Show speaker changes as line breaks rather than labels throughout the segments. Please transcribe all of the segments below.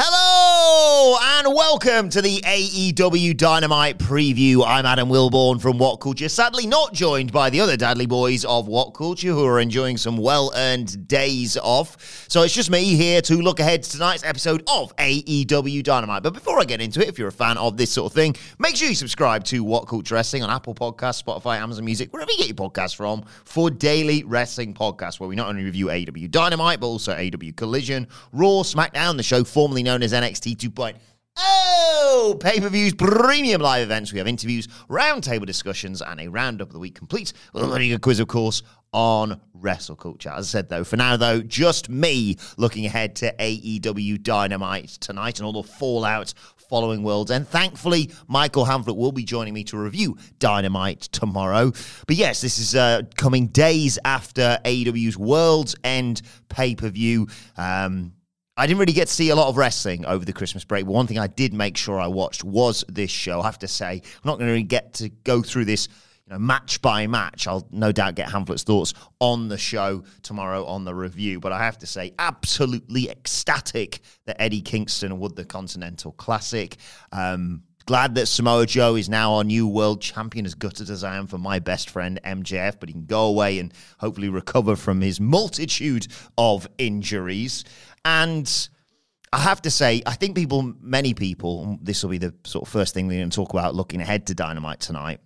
Hello and welcome to the AEW Dynamite preview. I'm Adam Wilbourn from What Culture, sadly not joined by the other Dudley boys of What Culture who are enjoying some well earned days off. So it's just me here to look ahead to tonight's episode of AEW Dynamite. But before I get into it, if you're a fan of this sort of thing, make sure you subscribe to What Culture Wrestling on Apple Podcasts, Spotify, Amazon Music, wherever you get your podcasts from, for daily wrestling podcasts where we not only review AEW Dynamite, but also AEW Collision, Raw, SmackDown, the show formerly known as NXT 2.0. Oh, pay per views, premium live events. We have interviews, roundtable discussions, and a roundup of the week complete with a very good quiz, of course, on wrestle culture. As I said, though, for now, though, just me looking ahead to AEW Dynamite tonight and all the fallout following World's End Thankfully, Michael Hamflett will be joining me to review Dynamite tomorrow. But yes, this is uh, coming days after AEW's World's End pay per view. Um, I didn't really get to see a lot of wrestling over the Christmas break, but one thing I did make sure I watched was this show. I have to say, I'm not going to get to go through this you know, match by match. I'll no doubt get Hamflett's thoughts on the show tomorrow on the review. But I have to say, absolutely ecstatic that Eddie Kingston won the Continental Classic. Um, glad that Samoa Joe is now our new world champion, as gutted as I am for my best friend MJF, but he can go away and hopefully recover from his multitude of injuries. And I have to say, I think people, many people, this will be the sort of first thing we're going to talk about looking ahead to Dynamite tonight.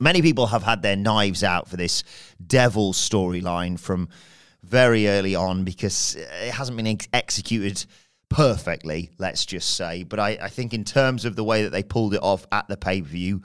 Many people have had their knives out for this devil storyline from very early on because it hasn't been ex- executed perfectly, let's just say. But I, I, think in terms of the way that they pulled it off at the pay per view,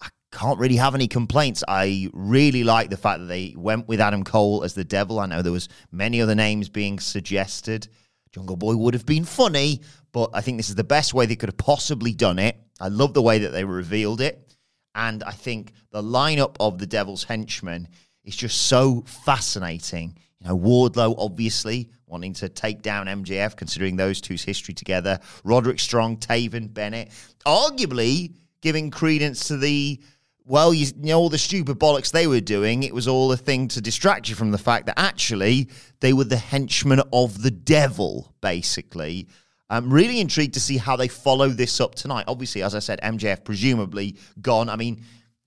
I can't really have any complaints. I really like the fact that they went with Adam Cole as the devil. I know there was many other names being suggested. Jungle Boy would have been funny, but I think this is the best way they could have possibly done it. I love the way that they revealed it. And I think the lineup of the Devil's Henchmen is just so fascinating. You know, Wardlow obviously wanting to take down MJF, considering those two's history together. Roderick Strong, Taven, Bennett, arguably giving credence to the well, you, know, all the stupid bollocks they were doing, it was all a thing to distract you from the fact that actually they were the henchmen of the devil, basically. I'm really intrigued to see how they follow this up tonight. Obviously, as I said, MJF presumably gone. I mean,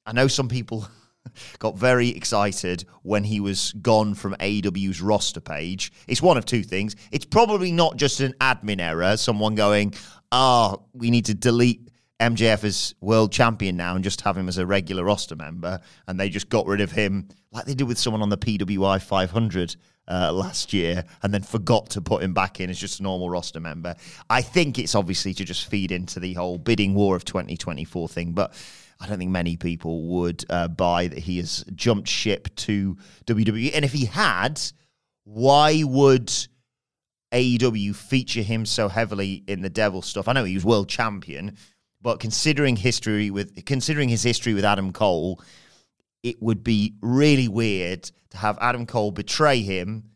I know some people got very excited when he was gone from AEW's roster page. It's one of two things. It's probably not just an admin error, someone going, oh, we need to delete MJF is world champion now and just have him as a regular roster member. And they just got rid of him like they did with someone on the PWI 500 uh, last year and then forgot to put him back in as just a normal roster member. I think it's obviously to just feed into the whole bidding war of 2024 thing. But I don't think many people would uh, buy that he has jumped ship to WWE. And if he had, why would AEW feature him so heavily in the Devil stuff? I know he was world champion, but considering history with considering his history with Adam Cole, it would be really weird to have Adam Cole betray him.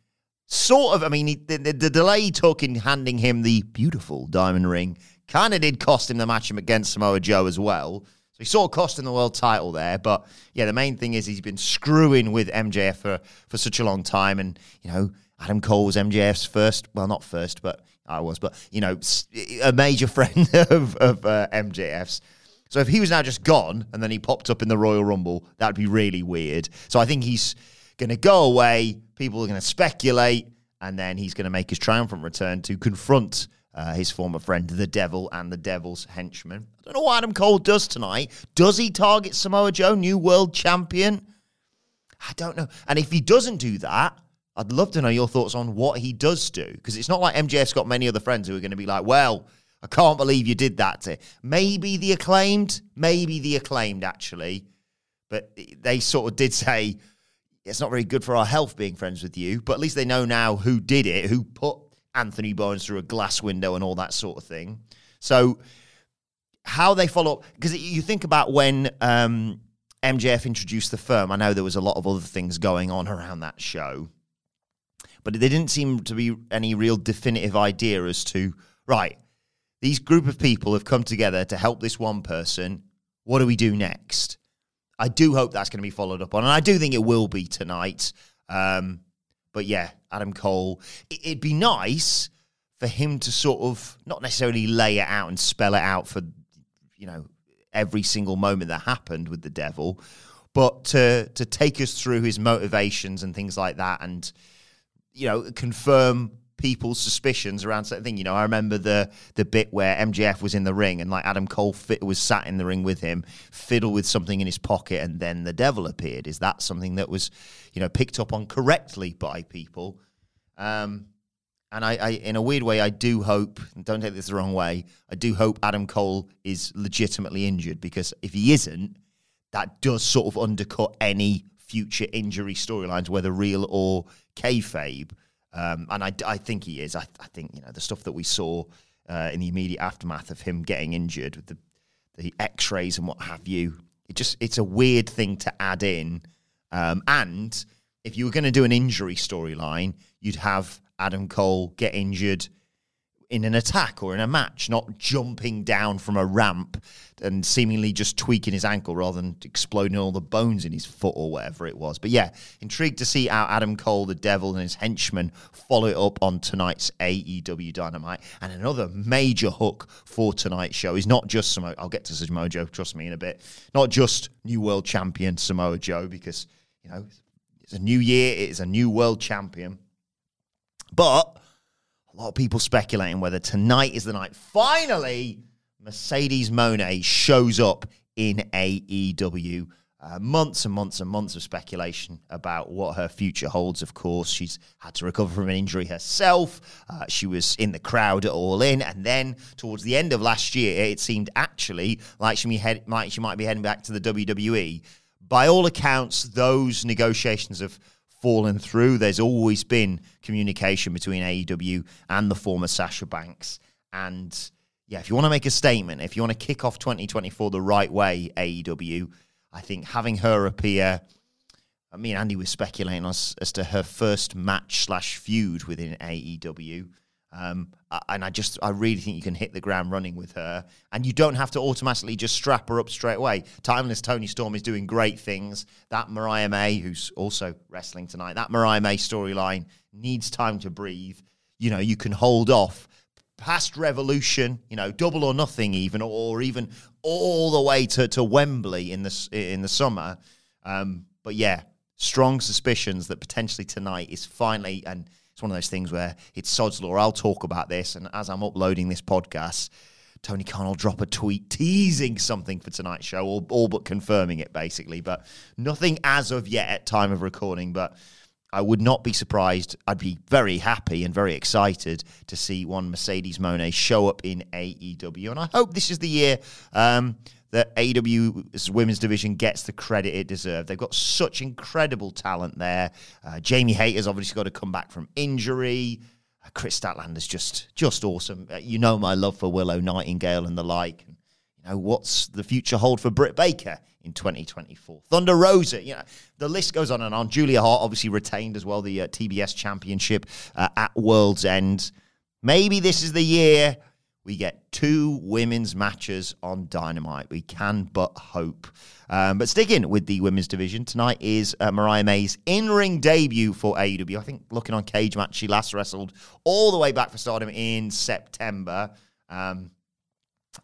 Sort of, I mean, he, the, the, delay he took in handing him the beautiful diamond ring kind of did cost him the match against Samoa Joe as well. So he sort of cost him the world title there. But yeah, the main thing is he's been screwing with MJF for, for such a long time. And, you know, Adam Cole was MJF's first, well, not first, but I was, but you know, a major friend of, of uh, MJF's. So if he was now just gone and then he popped up in the Royal Rumble, that'd be really weird. So I think he's going to go away. People are going to speculate, and then he's going to make his triumphant return to confront uh, his former friend, the Devil, and the Devil's henchman. I don't know what Adam Cole does tonight. Does he target Samoa Joe, new world champion? I don't know. And if he doesn't do that, I'd love to know your thoughts on what he does do. Because it's not like MJF's got many other friends who are going to be like, well, I can't believe you did that to maybe the acclaimed, maybe the acclaimed actually. But they sort of did say it's not very good for our health being friends with you. But at least they know now who did it, who put Anthony Bowens through a glass window and all that sort of thing. So how they follow up because you think about when um, MJF introduced the firm. I know there was a lot of other things going on around that show, but there didn't seem to be any real definitive idea as to right these group of people have come together to help this one person. What do we do next? I do hope that's going to be followed up on, and I do think it will be tonight. Um, but yeah, Adam Cole. It'd be nice for him to sort of not necessarily lay it out and spell it out for you know every single moment that happened with the devil, but to to take us through his motivations and things like that, and you know confirm people's suspicions around certain thing. You know, I remember the the bit where MJF was in the ring and like Adam Cole fit, was sat in the ring with him, fiddle with something in his pocket, and then the devil appeared. Is that something that was, you know, picked up on correctly by people? Um, and I, I, in a weird way, I do hope. Don't take this the wrong way. I do hope Adam Cole is legitimately injured because if he isn't, that does sort of undercut any future injury storylines, whether real or kayfabe. Um, and I, I think he is. I, I, think you know the stuff that we saw uh, in the immediate aftermath of him getting injured with the the X-rays and what have you. It just it's a weird thing to add in. Um, and if you were going to do an injury storyline, you'd have Adam Cole get injured in an attack or in a match, not jumping down from a ramp and seemingly just tweaking his ankle rather than exploding all the bones in his foot or whatever it was. But yeah, intrigued to see how Adam Cole, the devil, and his henchmen follow it up on tonight's AEW Dynamite. And another major hook for tonight's show is not just Samoa. I'll get to Samoa Joe, trust me, in a bit. Not just new world champion Samoa Joe, because, you know, it's a new year, it is a new world champion. But a lot of people speculating whether tonight is the night. Finally, Mercedes Moné shows up in AEW. Uh, months and months and months of speculation about what her future holds. Of course, she's had to recover from an injury herself. Uh, she was in the crowd at All In, and then towards the end of last year, it seemed actually like she, head, might, she might be heading back to the WWE. By all accounts, those negotiations have fallen through. There's always been communication between AEW and the former Sasha Banks. And yeah, if you want to make a statement, if you want to kick off 2024 the right way, AEW, I think having her appear. I mean, Andy was speculating as, as to her first match slash feud within AEW. Um, and I just, I really think you can hit the ground running with her, and you don't have to automatically just strap her up straight away. Timeless Tony Storm is doing great things. That Mariah May, who's also wrestling tonight, that Mariah May storyline needs time to breathe. You know, you can hold off past Revolution, you know, double or nothing, even, or even all the way to, to Wembley in the in the summer. Um, but yeah, strong suspicions that potentially tonight is finally and it's one of those things where it's sod's law. I'll talk about this, and as I'm uploading this podcast, Tony Khan will drop a tweet teasing something for tonight's show, all, all but confirming it, basically. But nothing as of yet at time of recording. But I would not be surprised. I'd be very happy and very excited to see one Mercedes Moné show up in AEW. And I hope this is the year um, that AEW's women's division gets the credit it deserves. They've got such incredible talent there. Uh, Jamie Hayter's obviously got to come back from injury. Uh, Kris Statlander's just just awesome. Uh, you know my love for Willow Nightingale and the like. And, you know what's the future hold for Britt Baker in 2024? Thunder Rosa. You know the list goes on and on. Julia Hart obviously retained as well the uh, TBS Championship uh, at World's End. Maybe this is the year we get two women's matches on Dynamite. We can but hope. Um, but sticking with the women's division, tonight is uh, Mariah May's in ring debut for AEW. I think looking on Cagematch, she last wrestled all the way back for stardom in September. Um,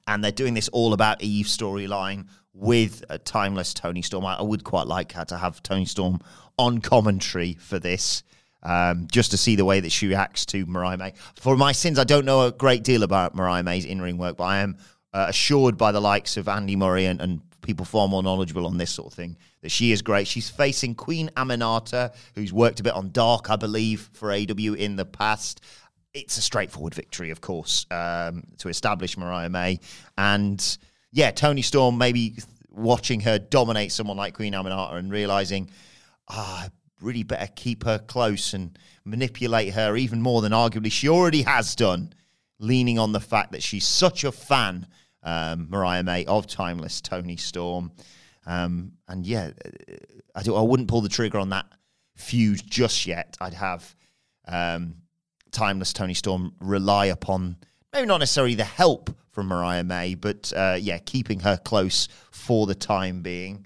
and they're doing this all about Eve storyline with a timeless Tony Storm. I, I would quite like her to have Tony Storm on commentary for this. Um, just to see the way that she reacts to Mariah May. For my sins, I don't know a great deal about Mariah May's in ring work, but I am uh, assured by the likes of Andy Murray and, and people far more knowledgeable on this sort of thing that she is great. She's facing Queen Aminata, who's worked a bit on Dark, I believe, for AW in the past. It's a straightforward victory, of course, um, to establish Mariah May. And yeah, Tony Storm maybe watching her dominate someone like Queen Aminata and realizing, ah, really better keep her close and manipulate her even more than arguably she already has done, leaning on the fact that she's such a fan, um, Mariah May, of Timeless Tony Storm. Um, and yeah, I, do, I wouldn't pull the trigger on that feud just yet. I'd have um, Timeless Tony Storm rely upon maybe not necessarily the help from Mariah May, but uh, yeah, keeping her close for the time being.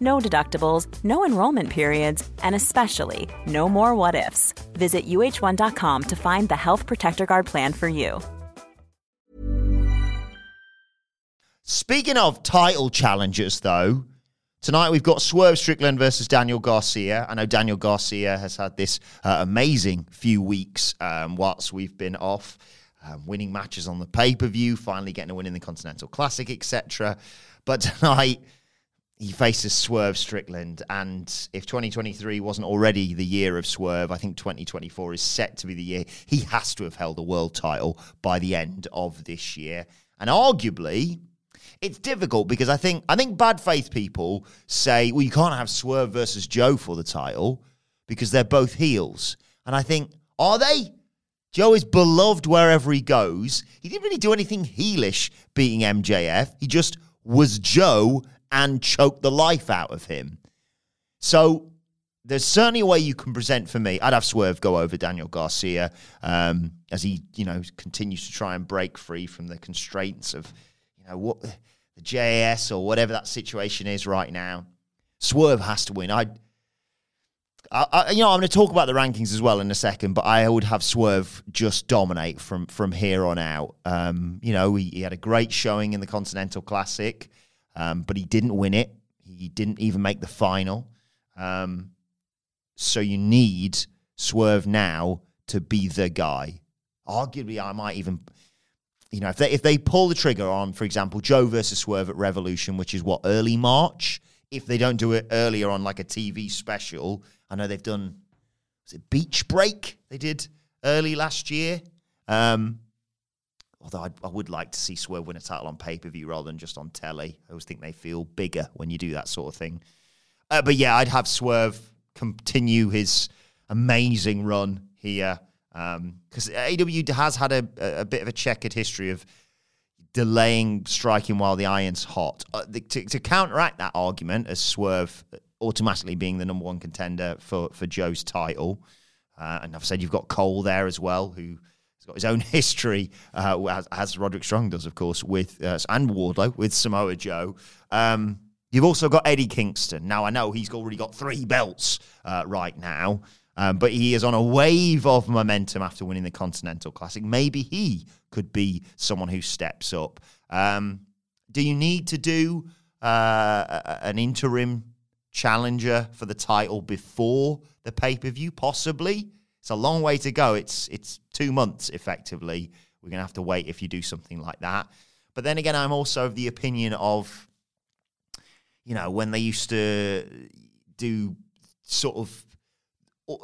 No deductibles, no enrollment periods, and especially no more what ifs. Visit uh1.com to find the Health Protector Guard plan for you.
Speaking of title challenges, though, tonight we've got Swerve Strickland versus Daniel Garcia. I know Daniel Garcia has had this uh, amazing few weeks um, whilst we've been off um, winning matches on the pay per view, finally getting a win in the Continental Classic, etc. But tonight, he faces Swerve Strickland. And if 2023 wasn't already the year of Swerve, I think 2024 is set to be the year. He has to have held a world title by the end of this year. And arguably, it's difficult because I think I think bad faith people say, well, you can't have Swerve versus Joe for the title because they're both heels. And I think, are they? Joe is beloved wherever he goes. He didn't really do anything heelish beating MJF. He just was Joe and choke the life out of him. So there's certainly a way you can present for me. I'd have Swerve go over Daniel Garcia um, as he, you know, continues to try and break free from the constraints of, you know, what the JAS or whatever that situation is right now. Swerve has to win. I I, you know, I'm going to talk about the rankings as well in a second, but I would have Swerve just dominate from from here on out. Um, you know, he, he, had a great showing in the Continental Classic, um, but he didn't win it. He didn't even make the final. Um, so you need Swerve now to be the guy. Arguably, I might even, you know, if they if they pull the trigger on, for example, Joe versus Swerve at Revolution, which is what early March. If they don't do it earlier on like a TV special, I know they've done, was it Beach Break they did early last year? Um, although I'd, I would like to see Swerve win a title on pay per view rather than just on telly. I always think they feel bigger when you do that sort of thing. Uh, but yeah, I'd have Swerve continue his amazing run here because um, AW has had a, a, bit of a checkered history of delaying striking while the iron's hot. Uh, the, to, to, counteract that argument, as Swerve automatically being the number one contender for, for Joe's title. Uh, and I've said you've got Cole there as well, who got his own history, uh, as, as, Roderick Strong does, of course, with uh, and Wardlow with Samoa Joe. Um, you've also got Eddie Kingston. Now I know he's already got three belts uh, right now, Um, but he is on a wave of momentum after winning the Continental Classic. Maybe he could be someone who steps up. Um, do you need to do uh, an interim challenger for the title before the pay per view? Possibly. It's a long way to go. It's it's two months effectively. We're gonna have to wait if you do something like that. But then again, I'm also of the opinion of, you know, when they used to do sort of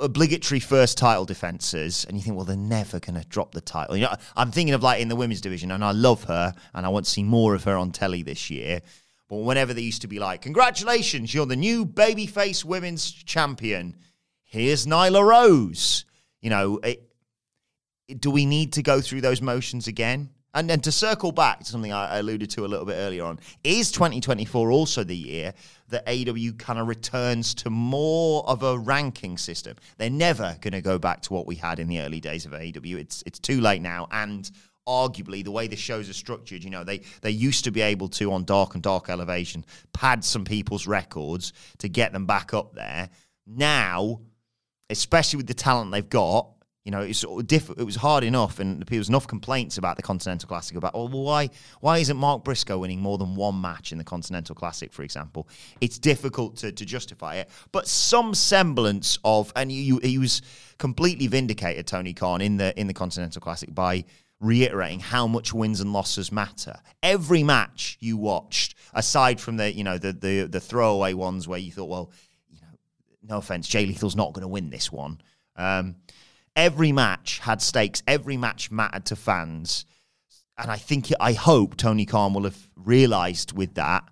obligatory first title defenses, and you think, well, they're never going to drop the title. You know, I'm thinking of like in the women's division, and I love her, and I want to see more of her on telly this year. But whenever they used to be like, congratulations, you're the new babyface women's champion. Here's Nyla Rose. You know, it, do we need to go through those motions again? And then to circle back to something I alluded to a little bit earlier on, is 2024 also the year that AW kind of returns to more of a ranking system? They're never going to go back to what we had in the early days of AW. It's it's too late now, and arguably the way the shows are structured, you know, they they used to be able to on Dark and Dark Elevation pad some people's records to get them back up there. Now, especially with the talent they've got, you know, it's diff- it was hard enough, and there was enough complaints about the Continental Classic about, oh, well, why why isn't Mark Briscoe winning more than one match in the Continental Classic, for example? It's difficult to, to justify it, but some semblance of, and he was completely vindicated, Tony Khan, in the in the Continental Classic by reiterating how much wins and losses matter. Every match you watched, aside from the you know the the the throwaway ones where you thought, well, you know, no offense, Jay Lethal's not going to win this one. Um, every match had stakes. Every match mattered to fans, and I think I hope Tony Khan will have realised with that.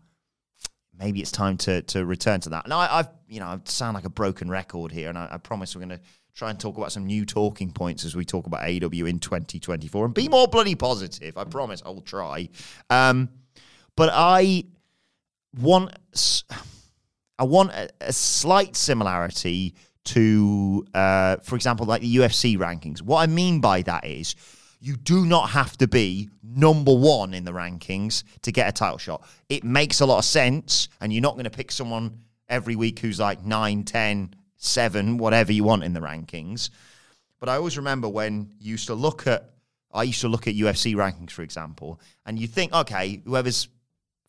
Maybe it's time to to return to that. Now I, have you know I sound like a broken record here, and I, I promise we're going to try and talk about some new talking points as we talk about AEW in 2024 and be more bloody positive. I promise I'll try. Um, but I want I want a, a slight similarity to, uh, for example, like the UFC rankings. What I mean by that is you do not have to be number one in the rankings to get a title shot. It makes a lot of sense, and you're not going to pick someone every week who's like 9, 10, seven, whatever you want in the rankings. But I always remember when you used to look at, I used to look at UFC rankings, for example, and you think, okay, whoever's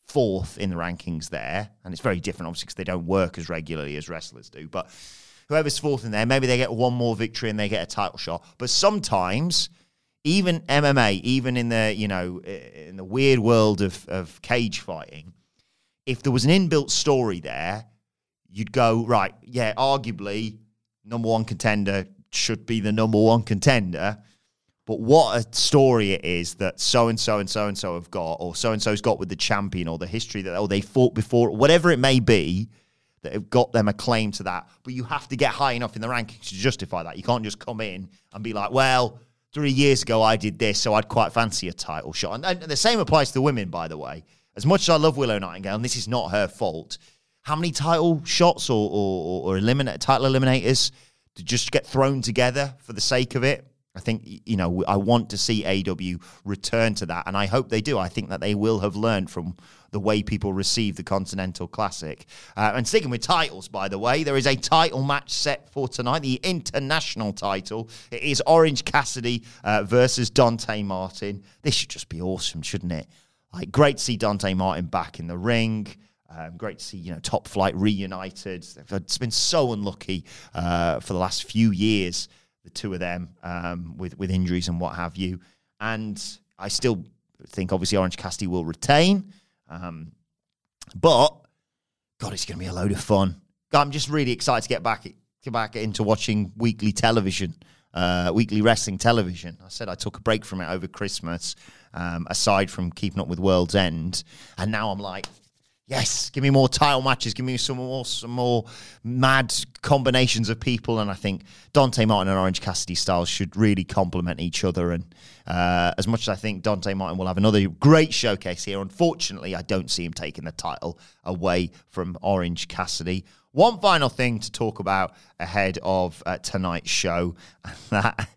fourth in the rankings there, and it's very different, obviously, because they don't work as regularly as wrestlers do, but whoever's fourth in there, maybe they get one more victory and they get a title shot. But sometimes, even MMA, even in the you know in the weird world of of cage fighting, if there was an inbuilt story there, you'd go, right, yeah, arguably, number one contender should be the number one contender. But what a story it is that so and so and so and so have got, or so and so's got with the champion, or the history that oh they fought before, whatever it may be, that have got them a claim to that. But you have to get high enough in the rankings to justify that. You can't just come in and be like, well, three years ago I did this, so I'd quite fancy a title shot. And, and the same applies to the women, by the way. As much as I love Willow Nightingale, and this is not her fault, how many title shots or or, or eliminate title eliminators to just get thrown together for the sake of it. I think you know I want to see AW return to that, and I hope they do. I think that they will have learned from the way people receive the Continental Classic. Uh, and sticking with titles, by the way, there is a title match set for tonight, the international title. It is Orange Cassidy uh, versus Dante Martin. This should just be awesome, shouldn't it? Like great to see Dante Martin back in the ring. Um, great to see you know top flight reunited. It's been so unlucky uh, for the last few years, the two of them um, with with injuries and what have you. And I still think obviously Orange Cassidy will retain, um, but God, it's going to be a load of fun. I'm just really excited to get back get back into watching weekly television, uh, weekly wrestling television. I said I took a break from it over Christmas, um, aside from keeping up with World's End, and now I'm like yes, give me more title matches, give me some more some more mad combinations of people. And I think Dante Martin and Orange Cassidy styles should really complement each other. And uh, as much as I think Dante Martin will have another great showcase here, unfortunately, I don't see him taking the title away from Orange Cassidy. One final thing to talk about ahead of uh, tonight's show, and that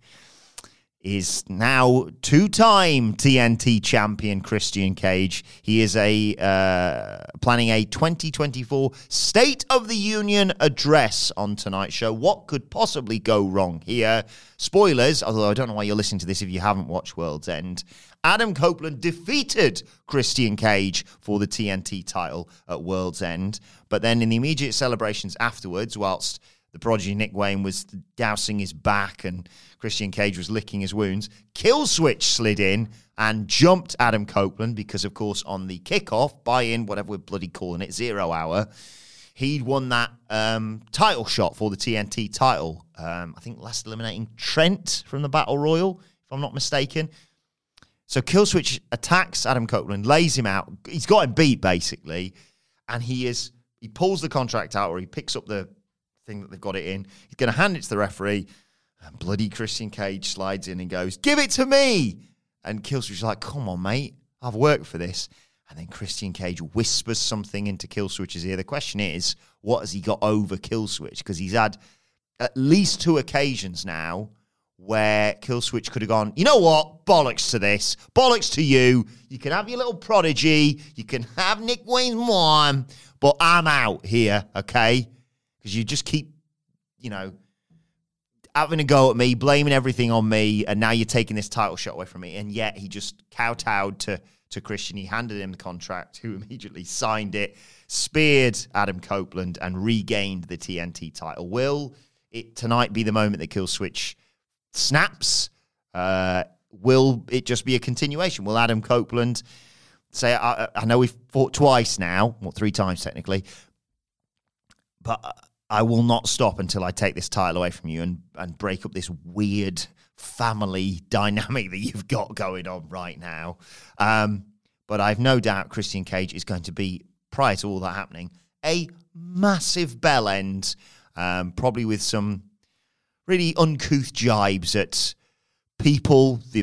is now two-time TNT champion Christian Cage. He is a uh, planning a 2024 State of the Union address on tonight's show. What could possibly go wrong here? Spoilers, although I don't know why you're listening to this if you haven't watched World's End. Adam Copeland defeated Christian Cage for the TNT title at World's End, but then in the immediate celebrations afterwards, whilst the prodigy Nick Wayne was dousing his back and Christian Cage was licking his wounds. Killswitch slid in and jumped Adam Copeland because, of course, on the kickoff, buy in, whatever we're bloody calling it, zero hour, he'd won that um, title shot for the TNT title. Um, I think last eliminating Trent from the Battle Royal, if I'm not mistaken. So Killswitch attacks Adam Copeland, lays him out. He's got him beat basically, and he is he pulls the contract out or he picks up the thing that they've got it in. He's going to hand it to the referee. And bloody Christian Cage slides in and goes, Give it to me. And Killswitch is like, Come on, mate. I've worked for this. And then Christian Cage whispers something into Killswitch's ear. The question is, what has he got over Killswitch? Because he's had at least two occasions now where Killswitch could have gone, you know what? Bollocks to this. Bollocks to you. You can have your little prodigy. You can have Nick Wayne's mom, but I'm out here, okay? Because you just keep, you know, having a go at me, blaming everything on me, and now you're taking this title shot away from me. And yet he just kowtowed to to Christian. He handed him the contract, who immediately signed it, speared Adam Copeland, and regained the TNT title. Will it tonight be the moment that Killswitch snaps? Uh, will it just be a continuation? Will Adam Copeland say, I, I know we've fought twice now, well, three times technically, but I will not stop until I take this title away from you and, and break up this weird family dynamic that you've got going on right now. Um, but I've no doubt Christian Cage is going to be, prior to all that happening, a massive bell end, um, probably with some really uncouth jibes at people, the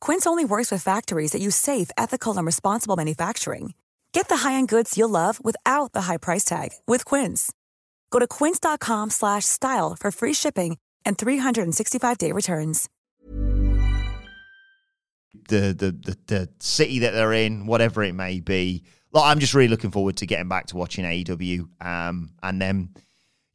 Quince only works with factories that use safe, ethical, and responsible manufacturing. Get the high-end goods you'll love without the high price tag with Quince. Go to quince.com/style for free shipping and 365-day returns.
the, the the the city that they're in, whatever it may be. Like, I'm just really looking forward to getting back to watching AEW, um, and then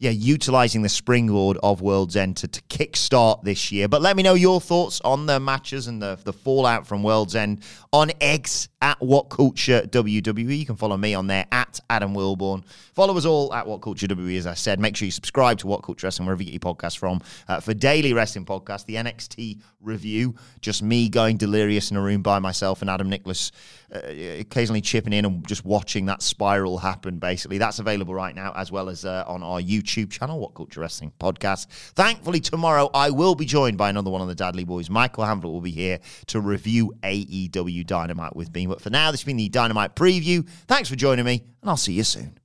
yeah, utilizing the springboard of World's End to, to kickstart this year. But let me know your thoughts on the matches and the, the fallout from World's End on X at What Culture WWE. You can follow me on there at Adam Wilbourn. Follow us all at What Culture WWE, as I said. Make sure you subscribe to What Culture Wrestling wherever you get your podcast from. Uh, for daily wrestling podcast, the NXT review, just me going delirious in a room by myself and Adam Nicholas uh, occasionally chipping in and just watching that spiral happen, basically. That's available right now, as well as uh, on our YouTube channel, What Culture Wrestling Podcast. Thankfully, tomorrow I will be joined by another one of the Dudley Boys. Michael Hamflett will be here to review AEW Dynamite with me. But for now, this has been the Dynamite preview. Thanks for joining me, and I'll see you soon.